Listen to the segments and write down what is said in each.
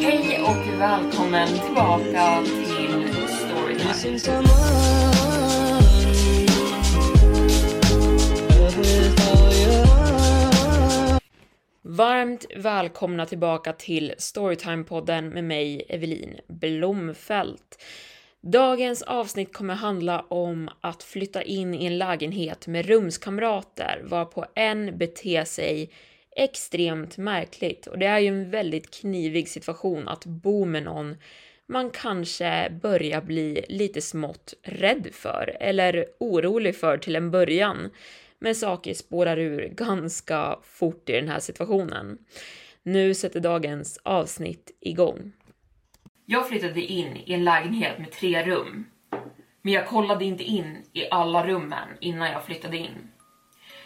Hej och välkommen tillbaka till Storytime. Varmt välkomna tillbaka till Storytime-podden med mig, Evelin Blomfelt. Dagens avsnitt kommer handla om att flytta in i en lägenhet med rumskamrater varpå en beter sig extremt märkligt. Och det är ju en väldigt knivig situation att bo med någon man kanske börjar bli lite smått rädd för eller orolig för till en början. Men saker spårar ur ganska fort i den här situationen. Nu sätter dagens avsnitt igång. Jag flyttade in i en lägenhet med tre rum. Men jag kollade inte in i alla rummen innan jag flyttade in.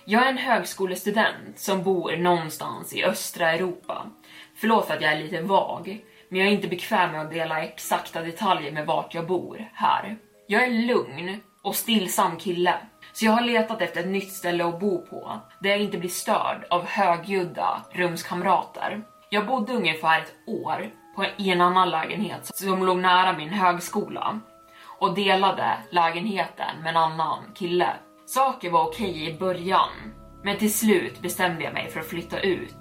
Jag är en högskolestudent som bor någonstans i östra Europa. Förlåt för att jag är lite vag, men jag är inte bekväm med att dela exakta detaljer med vart jag bor här. Jag är en lugn och stillsam kille, så jag har letat efter ett nytt ställe att bo på, där jag inte blir störd av högljudda rumskamrater. Jag bodde ungefär ett år på i en annan lägenhet som låg nära min högskola och delade lägenheten med en annan kille. Saker var okej i början, men till slut bestämde jag mig för att flytta ut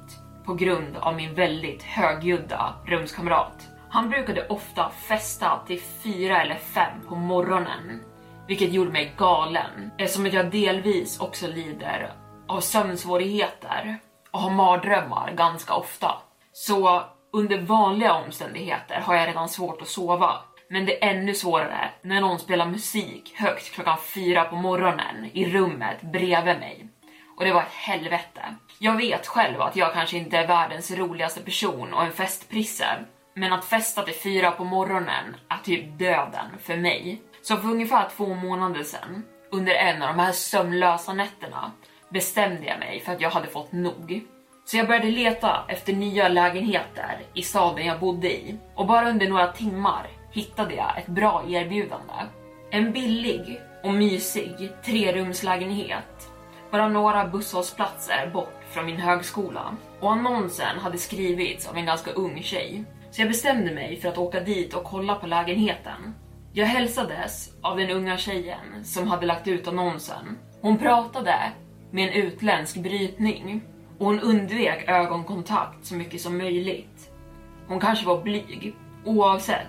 på grund av min väldigt högljudda rumskamrat. Han brukade ofta festa till fyra eller fem på morgonen, vilket gjorde mig galen eftersom jag delvis också lider av sömnsvårigheter och har mardrömmar ganska ofta. Så under vanliga omständigheter har jag redan svårt att sova. Men det är ännu svårare när någon spelar musik högt klockan fyra på morgonen i rummet bredvid mig. Och det var ett helvete. Jag vet själv att jag kanske inte är världens roligaste person och en festprisse. Men att festa till fyra på morgonen är typ döden för mig. Så för ungefär två månader sedan, under en av de här sömnlösa nätterna, bestämde jag mig för att jag hade fått nog. Så jag började leta efter nya lägenheter i staden jag bodde i och bara under några timmar hittade jag ett bra erbjudande. En billig och mysig trerumslägenhet bara några busshållplatser bort från min högskola och annonsen hade skrivits av en ganska ung tjej. Så jag bestämde mig för att åka dit och kolla på lägenheten. Jag hälsades av den unga tjejen som hade lagt ut annonsen. Hon pratade med en utländsk brytning och hon undvek ögonkontakt så mycket som möjligt. Hon kanske var blyg. Oavsett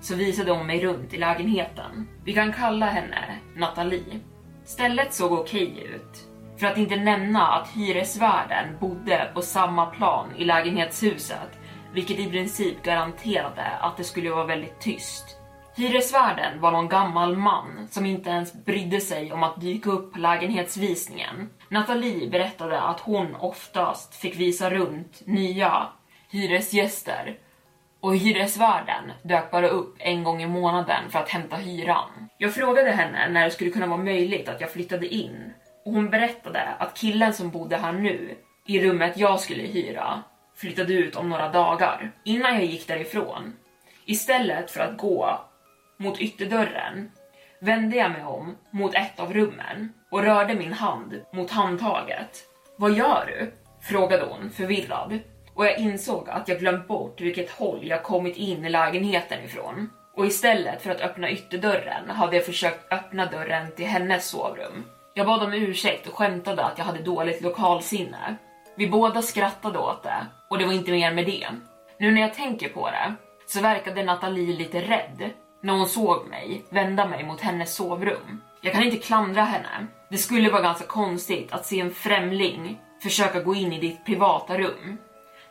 så visade hon mig runt i lägenheten. Vi kan kalla henne Nathalie. Stället såg okej ut. För att inte nämna att hyresvärden bodde på samma plan i lägenhetshuset, vilket i princip garanterade att det skulle vara väldigt tyst. Hyresvärden var någon gammal man som inte ens brydde sig om att dyka upp på lägenhetsvisningen. Nathalie berättade att hon oftast fick visa runt nya hyresgäster och hyresvärden dök bara upp en gång i månaden för att hämta hyran. Jag frågade henne när det skulle kunna vara möjligt att jag flyttade in och hon berättade att killen som bodde här nu, i rummet jag skulle hyra, flyttade ut om några dagar. Innan jag gick därifrån, istället för att gå mot ytterdörren, vände jag mig om mot ett av rummen och rörde min hand mot handtaget. Vad gör du? frågade hon förvirrad och jag insåg att jag glömt bort vilket håll jag kommit in i lägenheten ifrån. Och istället för att öppna ytterdörren hade jag försökt öppna dörren till hennes sovrum. Jag bad om ursäkt och skämtade att jag hade dåligt lokalsinne. Vi båda skrattade åt det och det var inte mer med det. Nu när jag tänker på det så verkade Nathalie lite rädd när hon såg mig vända mig mot hennes sovrum. Jag kan inte klandra henne. Det skulle vara ganska konstigt att se en främling försöka gå in i ditt privata rum.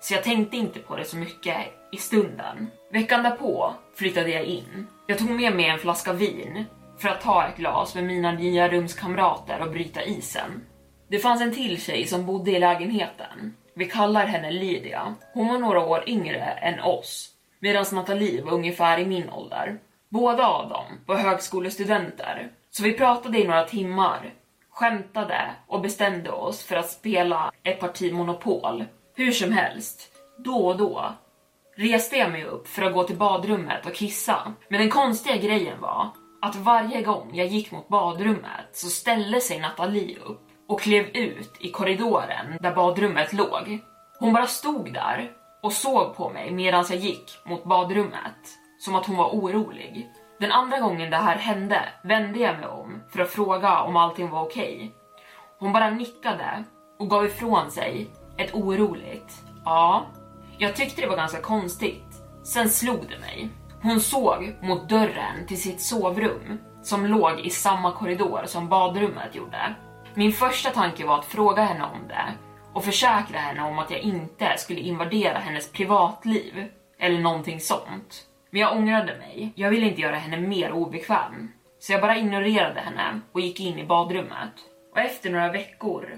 Så jag tänkte inte på det så mycket i stunden. Veckan därpå flyttade jag in. Jag tog med mig en flaska vin för att ta ett glas med mina nya rumskamrater och bryta isen. Det fanns en till tjej som bodde i lägenheten. Vi kallar henne Lydia. Hon var några år yngre än oss, medan Nathalie var ungefär i min ålder. Båda av dem var högskolestudenter, så vi pratade i några timmar, skämtade och bestämde oss för att spela ett parti Monopol. Hur som helst, då och då reste jag mig upp för att gå till badrummet och kissa. Men den konstiga grejen var att varje gång jag gick mot badrummet så ställde sig Nathalie upp och klev ut i korridoren där badrummet låg. Hon bara stod där och såg på mig medan jag gick mot badrummet, som att hon var orolig. Den andra gången det här hände vände jag mig om för att fråga om allting var okej. Okay. Hon bara nickade och gav ifrån sig ett oroligt ja. Jag tyckte det var ganska konstigt. Sen slog det mig. Hon såg mot dörren till sitt sovrum som låg i samma korridor som badrummet gjorde. Min första tanke var att fråga henne om det och försäkra henne om att jag inte skulle invadera hennes privatliv eller någonting sånt. Men jag ångrade mig. Jag ville inte göra henne mer obekväm. Så jag bara ignorerade henne och gick in i badrummet. Och efter några veckor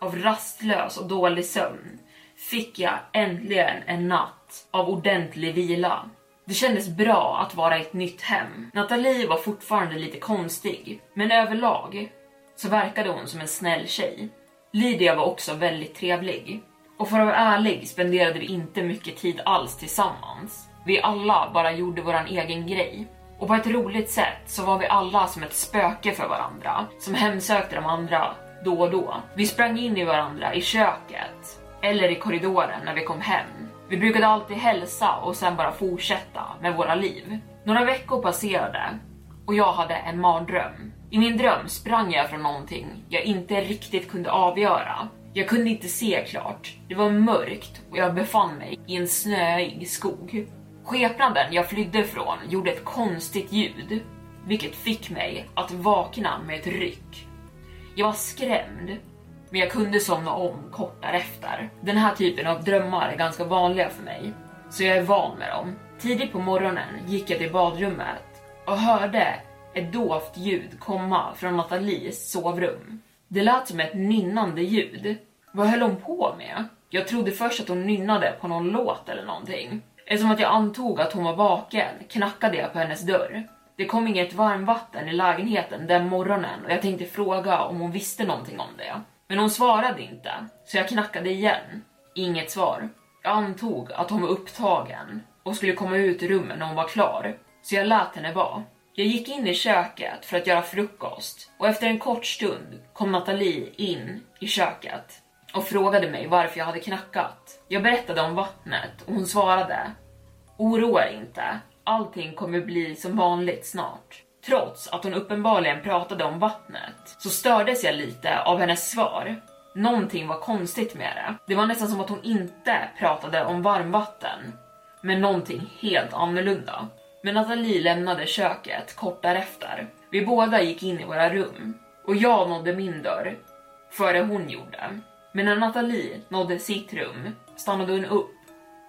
av rastlös och dålig sömn fick jag äntligen en natt av ordentlig vila. Det kändes bra att vara i ett nytt hem. Nathalie var fortfarande lite konstig, men överlag så verkade hon som en snäll tjej. Lydia var också väldigt trevlig. Och för att vara ärlig spenderade vi inte mycket tid alls tillsammans. Vi alla bara gjorde våran egen grej. Och på ett roligt sätt så var vi alla som ett spöke för varandra, som hemsökte de andra då och då. Vi sprang in i varandra i köket, eller i korridoren när vi kom hem. Vi brukade alltid hälsa och sen bara fortsätta med våra liv. Några veckor passerade och jag hade en mardröm. I min dröm sprang jag från någonting jag inte riktigt kunde avgöra. Jag kunde inte se klart. Det var mörkt och jag befann mig i en snöig skog. Skepnaden jag flydde från gjorde ett konstigt ljud, vilket fick mig att vakna med ett ryck. Jag var skrämd, men jag kunde somna om kort därefter. Den här typen av drömmar är ganska vanliga för mig, så jag är van med dem. Tidigt på morgonen gick jag till badrummet och hörde ett dovt ljud komma från Nathalies sovrum. Det lät som ett nynnande ljud. Vad höll hon på med? Jag trodde först att hon nynnade på någon låt eller någonting. Eftersom att jag antog att hon var vaken knackade jag på hennes dörr. Det kom inget varmvatten i lägenheten den morgonen och jag tänkte fråga om hon visste någonting om det. Men hon svarade inte, så jag knackade igen. Inget svar. Jag antog att hon var upptagen och skulle komma ut ur rummet när hon var klar, så jag lät henne vara. Jag gick in i köket för att göra frukost och efter en kort stund kom Nathalie in i köket och frågade mig varför jag hade knackat. Jag berättade om vattnet och hon svarade Oroa dig inte, allting kommer bli som vanligt snart. Trots att hon uppenbarligen pratade om vattnet så stördes jag lite av hennes svar. Någonting var konstigt med det. Det var nästan som att hon inte pratade om varmvatten, men någonting helt annorlunda. Men Nathalie lämnade köket kort därefter. Vi båda gick in i våra rum och jag nådde min dörr före hon gjorde. Men när Nathalie nådde sitt rum stannade hon upp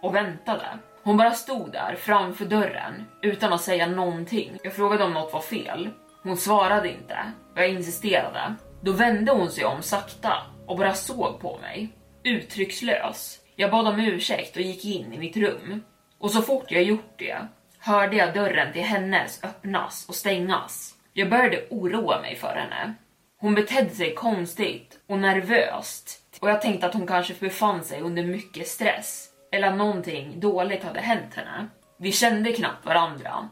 och väntade. Hon bara stod där framför dörren utan att säga någonting. Jag frågade om något var fel. Hon svarade inte och jag insisterade. Då vände hon sig om sakta och bara såg på mig. Uttryckslös. Jag bad om ursäkt och gick in i mitt rum. Och så fort jag gjort det hörde jag dörren till hennes öppnas och stängas. Jag började oroa mig för henne. Hon betedde sig konstigt och nervöst och jag tänkte att hon kanske befann sig under mycket stress eller att någonting dåligt hade hänt henne. Vi kände knappt varandra,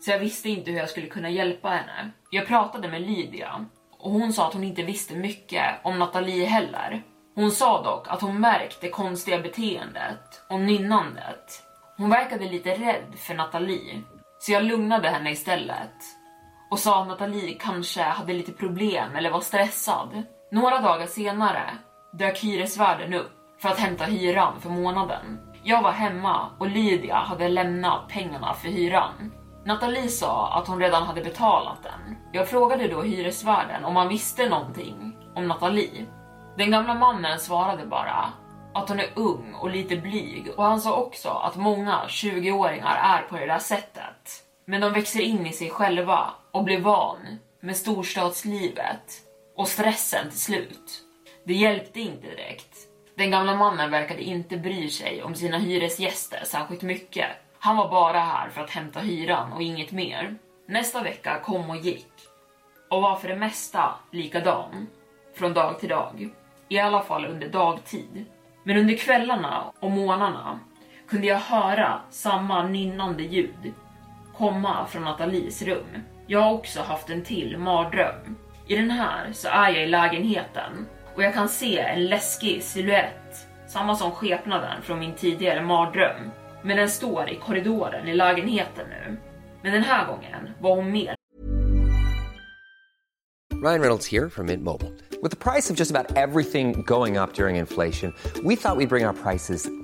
så jag visste inte hur jag skulle kunna hjälpa henne. Jag pratade med Lydia och hon sa att hon inte visste mycket om Nathalie heller. Hon sa dock att hon märkt det konstiga beteendet och nynnandet. Hon verkade lite rädd för Nathalie, så jag lugnade henne istället och sa att Nathalie kanske hade lite problem eller var stressad. Några dagar senare dök hyresvärden upp för att hämta hyran för månaden. Jag var hemma och Lydia hade lämnat pengarna för hyran. Nathalie sa att hon redan hade betalat den. Jag frågade då hyresvärden om han visste någonting om Nathalie. Den gamla mannen svarade bara att hon är ung och lite blyg och han sa också att många 20-åringar är på det där sättet. Men de växer in i sig själva och blir van med storstadslivet och stressen till slut. Det hjälpte inte direkt. Den gamla mannen verkade inte bry sig om sina hyresgäster särskilt mycket. Han var bara här för att hämta hyran och inget mer. Nästa vecka kom och gick och var för det mesta likadan från dag till dag. I alla fall under dagtid. Men under kvällarna och månaderna kunde jag höra samma nynnande ljud komma från Nathalies rum. Jag har också haft en till mardröm. I den här så är jag i lägenheten och jag kan se en läskig silhuett, samma som skepnaden från min tidigare mardröm. Men den står i korridoren i lägenheten nu. Men den här gången var hon mer Ryan Reynolds här från Mint Mobile. Med priset på nästan allt som går upp under inflationen, trodde vi att vi skulle bring priser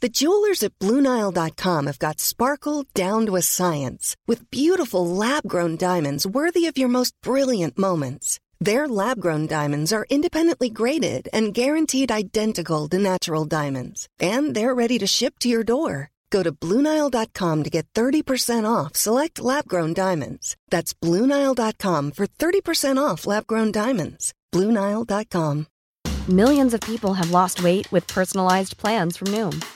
The jewelers at BlueNile.com have got sparkle down to a science with beautiful lab grown diamonds worthy of your most brilliant moments. Their lab grown diamonds are independently graded and guaranteed identical to natural diamonds, and they're ready to ship to your door. Go to BlueNile.com to get 30% off select lab grown diamonds. That's BlueNile.com for 30% off lab grown diamonds. BlueNile.com. Millions of people have lost weight with personalized plans from Noom,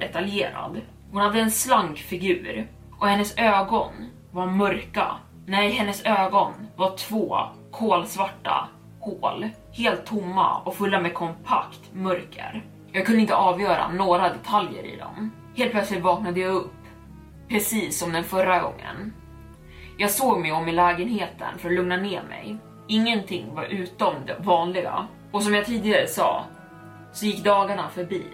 Detaljerad. Hon hade en slank figur och hennes ögon var mörka. Nej, hennes ögon var två kolsvarta hål, helt tomma och fulla med kompakt mörker. Jag kunde inte avgöra några detaljer i dem. Helt plötsligt vaknade jag upp, precis som den förra gången. Jag såg mig om i lägenheten för att lugna ner mig. Ingenting var utom det vanliga. Och som jag tidigare sa, så gick dagarna förbi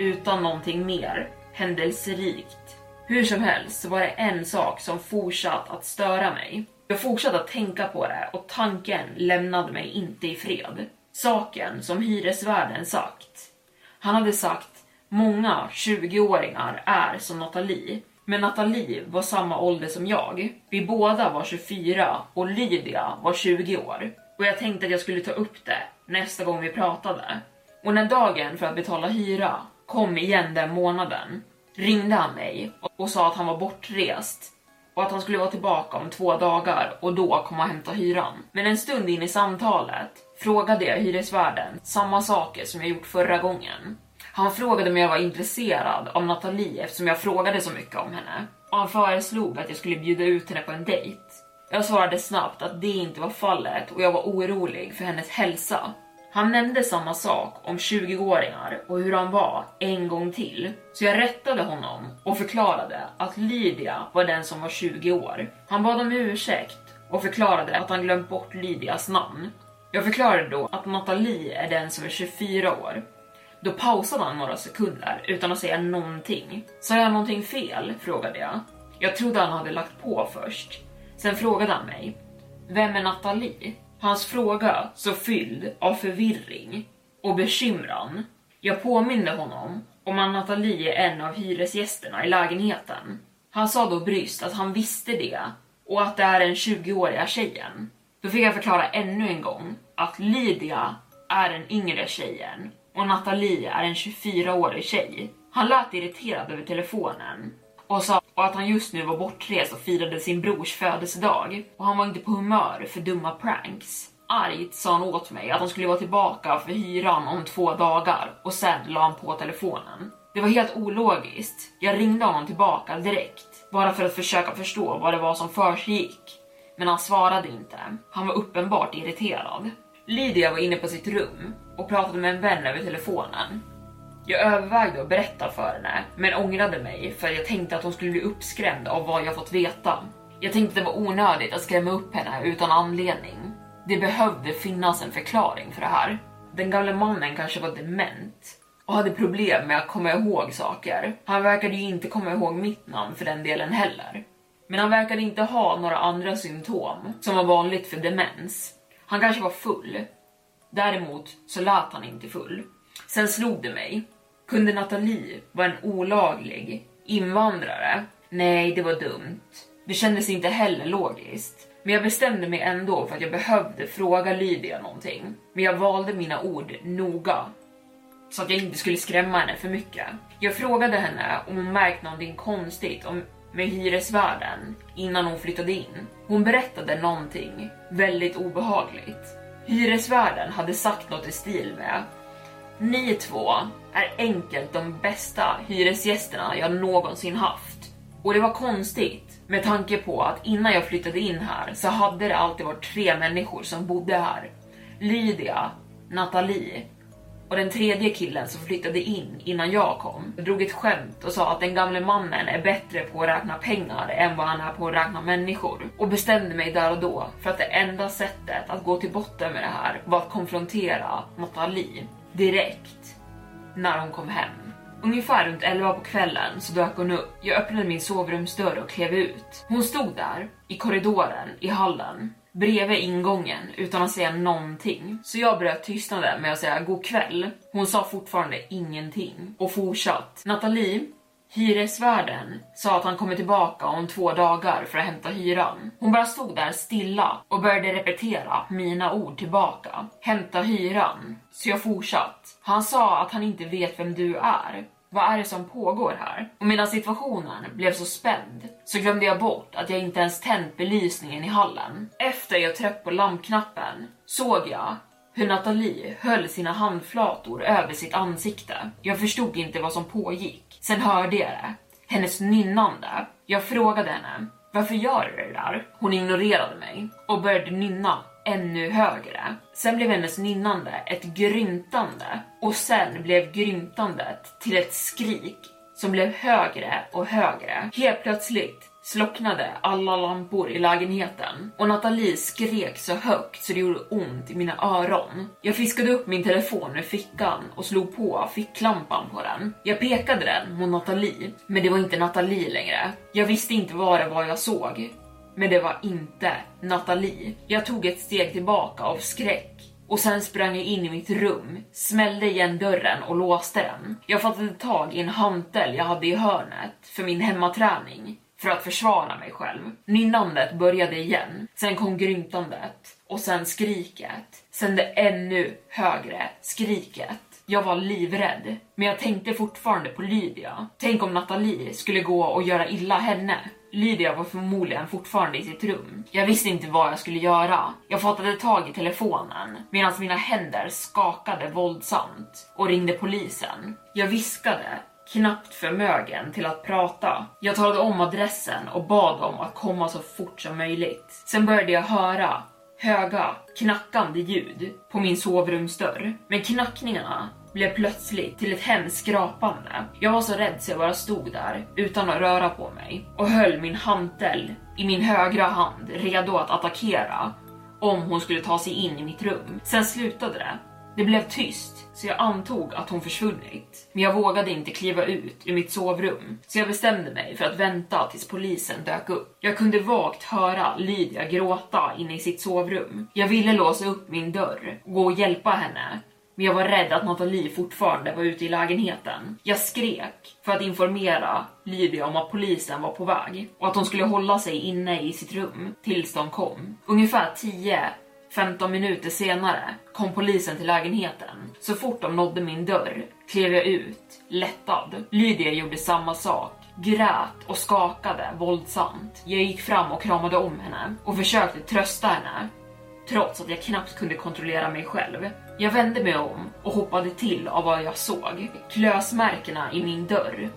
utan någonting mer händelserikt. Hur som helst så var det en sak som fortsatt att störa mig. Jag fortsatte att tänka på det och tanken lämnade mig inte i fred. Saken som hyresvärden sagt. Han hade sagt många 20-åringar är som Nathalie, men Nathalie var samma ålder som jag. Vi båda var 24 och Lydia var 20 år. Och jag tänkte att jag skulle ta upp det nästa gång vi pratade. Och när dagen för att betala hyra kom igen den månaden ringde han mig och sa att han var bortrest och att han skulle vara tillbaka om två dagar och då komma och hämta hyran. Men en stund in i samtalet frågade jag hyresvärden samma saker som jag gjort förra gången. Han frågade om jag var intresserad av Nathalie eftersom jag frågade så mycket om henne. Och han föreslog att jag skulle bjuda ut henne på en dejt. Jag svarade snabbt att det inte var fallet och jag var orolig för hennes hälsa. Han nämnde samma sak om 20-åringar och hur han var en gång till. Så jag rättade honom och förklarade att Lydia var den som var 20 år. Han bad om ursäkt och förklarade att han glömt bort Lydias namn. Jag förklarade då att Nathalie är den som är 24 år. Då pausade han några sekunder utan att säga någonting. Sa jag någonting fel? frågade jag. Jag trodde han hade lagt på först. Sen frågade han mig. Vem är Nathalie? Hans fråga så fylld av förvirring och bekymran. Jag påminde honom om att Nathalie är en av hyresgästerna i lägenheten. Han sa då bryskt att han visste det och att det är den 20-åriga tjejen. Då fick jag förklara ännu en gång att Lydia är den yngre tjejen och Nathalie är en 24-årig tjej. Han lät irriterad över telefonen och sa och att han just nu var bortrest och firade sin brors födelsedag och han var inte på humör för dumma pranks. Argt sa han åt mig att han skulle vara tillbaka för hyran om två dagar och sen la han på telefonen. Det var helt ologiskt. Jag ringde honom tillbaka direkt bara för att försöka förstå vad det var som försiggick. Men han svarade inte. Han var uppenbart irriterad. Lydia var inne på sitt rum och pratade med en vän över telefonen. Jag övervägde att berätta för henne, men ångrade mig för jag tänkte att hon skulle bli uppskrämd av vad jag fått veta. Jag tänkte det var onödigt att skrämma upp henne utan anledning. Det behövde finnas en förklaring för det här. Den gamle mannen kanske var dement och hade problem med att komma ihåg saker. Han verkade ju inte komma ihåg mitt namn för den delen heller. Men han verkade inte ha några andra symptom som var vanligt för demens. Han kanske var full. Däremot så lät han inte full. Sen slog det mig. Kunde Nathalie vara en olaglig invandrare? Nej, det var dumt. Det kändes inte heller logiskt. Men jag bestämde mig ändå för att jag behövde fråga Lydia någonting. Men jag valde mina ord noga. Så att jag inte skulle skrämma henne för mycket. Jag frågade henne om hon märkt någonting konstigt om med hyresvärden innan hon flyttade in. Hon berättade någonting väldigt obehagligt. Hyresvärden hade sagt något i stil med Ni två är enkelt de bästa hyresgästerna jag någonsin haft. Och det var konstigt med tanke på att innan jag flyttade in här så hade det alltid varit tre människor som bodde här. Lydia, Nathalie och den tredje killen som flyttade in innan jag kom drog ett skämt och sa att den gamle mannen är bättre på att räkna pengar än vad han är på att räkna människor och bestämde mig där och då för att det enda sättet att gå till botten med det här var att konfrontera Nathalie direkt när hon kom hem. Ungefär runt 11 på kvällen så dök hon upp. Jag öppnade min sovrumsdörr och klev ut. Hon stod där i korridoren i hallen bredvid ingången utan att säga någonting. Så jag bröt tystnaden med att säga god kväll. Hon sa fortfarande ingenting och fortsatt. Nathalie, hyresvärden, sa att han kommer tillbaka om två dagar för att hämta hyran. Hon bara stod där stilla och började repetera mina ord tillbaka. Hämta hyran. Så jag fortsatt. Han sa att han inte vet vem du är. Vad är det som pågår här? Och medan situationen blev så spänd så glömde jag bort att jag inte ens tänt belysningen i hallen. Efter jag tryckt på lampknappen såg jag hur Nathalie höll sina handflator över sitt ansikte. Jag förstod inte vad som pågick. Sen hörde jag det. Hennes nynnande. Jag frågade henne, varför gör du det där? Hon ignorerade mig och började nynna ännu högre. Sen blev hennes nynnande ett grymtande och sen blev grymtandet till ett skrik som blev högre och högre. Helt plötsligt slocknade alla lampor i lägenheten och Nathalie skrek så högt så det gjorde ont i mina öron. Jag fiskade upp min telefon ur fickan och slog på ficklampan på den. Jag pekade den mot Nathalie, men det var inte Nathalie längre. Jag visste inte vad det var jag såg, men det var inte Nathalie. Jag tog ett steg tillbaka av skräck och sen sprang jag in i mitt rum, smällde igen dörren och låste den. Jag fattade tag i en hantel jag hade i hörnet för min hemmaträning för att försvara mig själv. Nynnandet började igen, sen kom grymtandet och sen skriket. Sen det ännu högre skriket. Jag var livrädd, men jag tänkte fortfarande på Lydia. Tänk om Nathalie skulle gå och göra illa henne. Lydia var förmodligen fortfarande i sitt rum. Jag visste inte vad jag skulle göra. Jag fattade tag i telefonen medan mina händer skakade våldsamt och ringde polisen. Jag viskade knappt förmögen till att prata. Jag talade om adressen och bad dem att komma så fort som möjligt. Sen började jag höra höga, knackande ljud på min sovrumsdörr. Men knackningarna blev plötsligt till ett hemskt skrapande. Jag var så rädd så jag bara stod där utan att röra på mig och höll min hantel i min högra hand redo att attackera om hon skulle ta sig in i mitt rum. Sen slutade det det blev tyst, så jag antog att hon försvunnit. Men jag vågade inte kliva ut ur mitt sovrum, så jag bestämde mig för att vänta tills polisen dök upp. Jag kunde vagt höra Lydia gråta inne i sitt sovrum. Jag ville låsa upp min dörr och gå och hjälpa henne, men jag var rädd att Nathalie fortfarande var ute i lägenheten. Jag skrek för att informera Lydia om att polisen var på väg och att hon skulle hålla sig inne i sitt rum tills de kom. Ungefär 10 15 minuter senare kom polisen till lägenheten. Så fort de nådde min dörr klev jag ut, lättad. Lydia gjorde samma sak grät och skakade våldsamt. Jag gick fram och kramade om henne och försökte trösta henne trots att jag knappt kunde kontrollera mig själv. Jag vände mig om och hoppade till av vad jag såg. Klösmärkena i min dörr.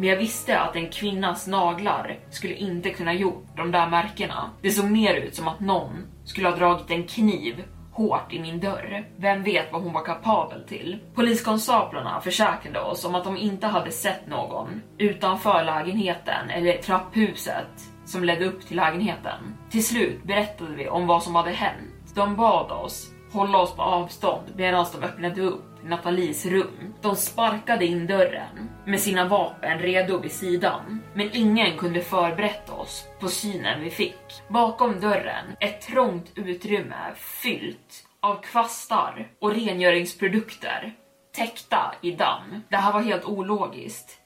Men jag visste att en kvinnas naglar skulle inte kunna gjort de där märkena. Det såg mer ut som att någon skulle ha dragit en kniv hårt i min dörr. Vem vet vad hon var kapabel till? Poliskonstaplarna försäkrade oss om att de inte hade sett någon utanför lägenheten eller trapphuset som ledde upp till lägenheten. Till slut berättade vi om vad som hade hänt. De bad oss hålla oss på avstånd medan de öppnade upp Nathalies rum. De sparkade in dörren med sina vapen redo vid sidan. Men ingen kunde förberett oss på synen vi fick. Bakom dörren ett trångt utrymme fyllt av kvastar och rengöringsprodukter täckta i damm. Det här var helt ologiskt.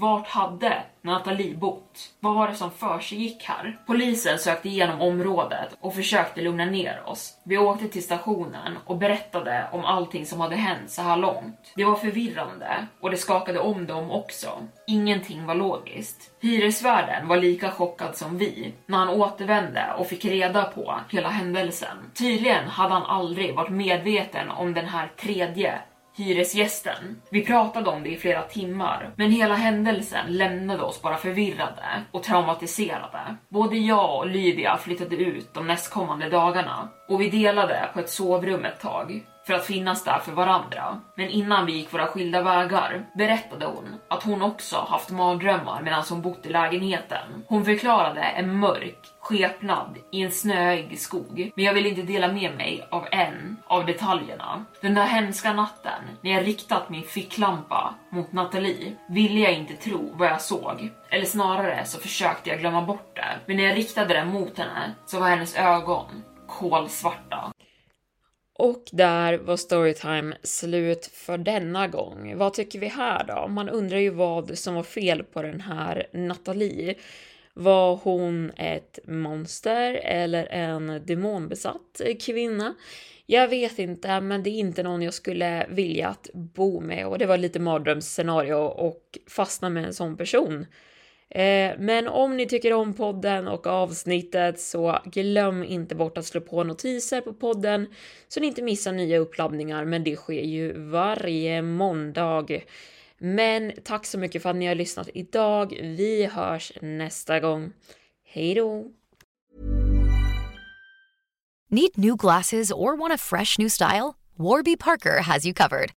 Vart hade Nathalie bott? Vad var det som försiggick här? Polisen sökte igenom området och försökte lugna ner oss. Vi åkte till stationen och berättade om allting som hade hänt så här långt. Det var förvirrande och det skakade om dem också. Ingenting var logiskt. Hyresvärden var lika chockad som vi när han återvände och fick reda på hela händelsen. Tydligen hade han aldrig varit medveten om den här tredje hyresgästen. Vi pratade om det i flera timmar, men hela händelsen lämnade oss bara förvirrade och traumatiserade. Både jag och Lydia flyttade ut de nästkommande dagarna och vi delade på ett sovrum ett tag för att finnas där för varandra. Men innan vi gick våra skilda vägar berättade hon att hon också haft mardrömmar medan hon bott i lägenheten. Hon förklarade en mörk skepnad i en snöig skog, men jag vill inte dela med mig av en av detaljerna. Den där hemska natten när jag riktat min ficklampa mot Nathalie ville jag inte tro vad jag såg. Eller snarare så försökte jag glömma bort det. Men när jag riktade den mot henne så var hennes ögon kolsvarta. Och där var Storytime slut för denna gång. Vad tycker vi här då? Man undrar ju vad som var fel på den här Nathalie. Var hon ett monster eller en demonbesatt kvinna? Jag vet inte, men det är inte någon jag skulle vilja att bo med och det var lite mardrömsscenario och fastna med en sån person. Eh, men om ni tycker om podden och avsnittet så glöm inte bort att slå på notiser på podden så ni inte missar nya uppladdningar, men det sker ju varje måndag. Men tack så mycket för att ni har lyssnat idag. Vi hörs nästa gång. Hej då! Need new glasses or want a fresh new style? Warby Parker has you covered.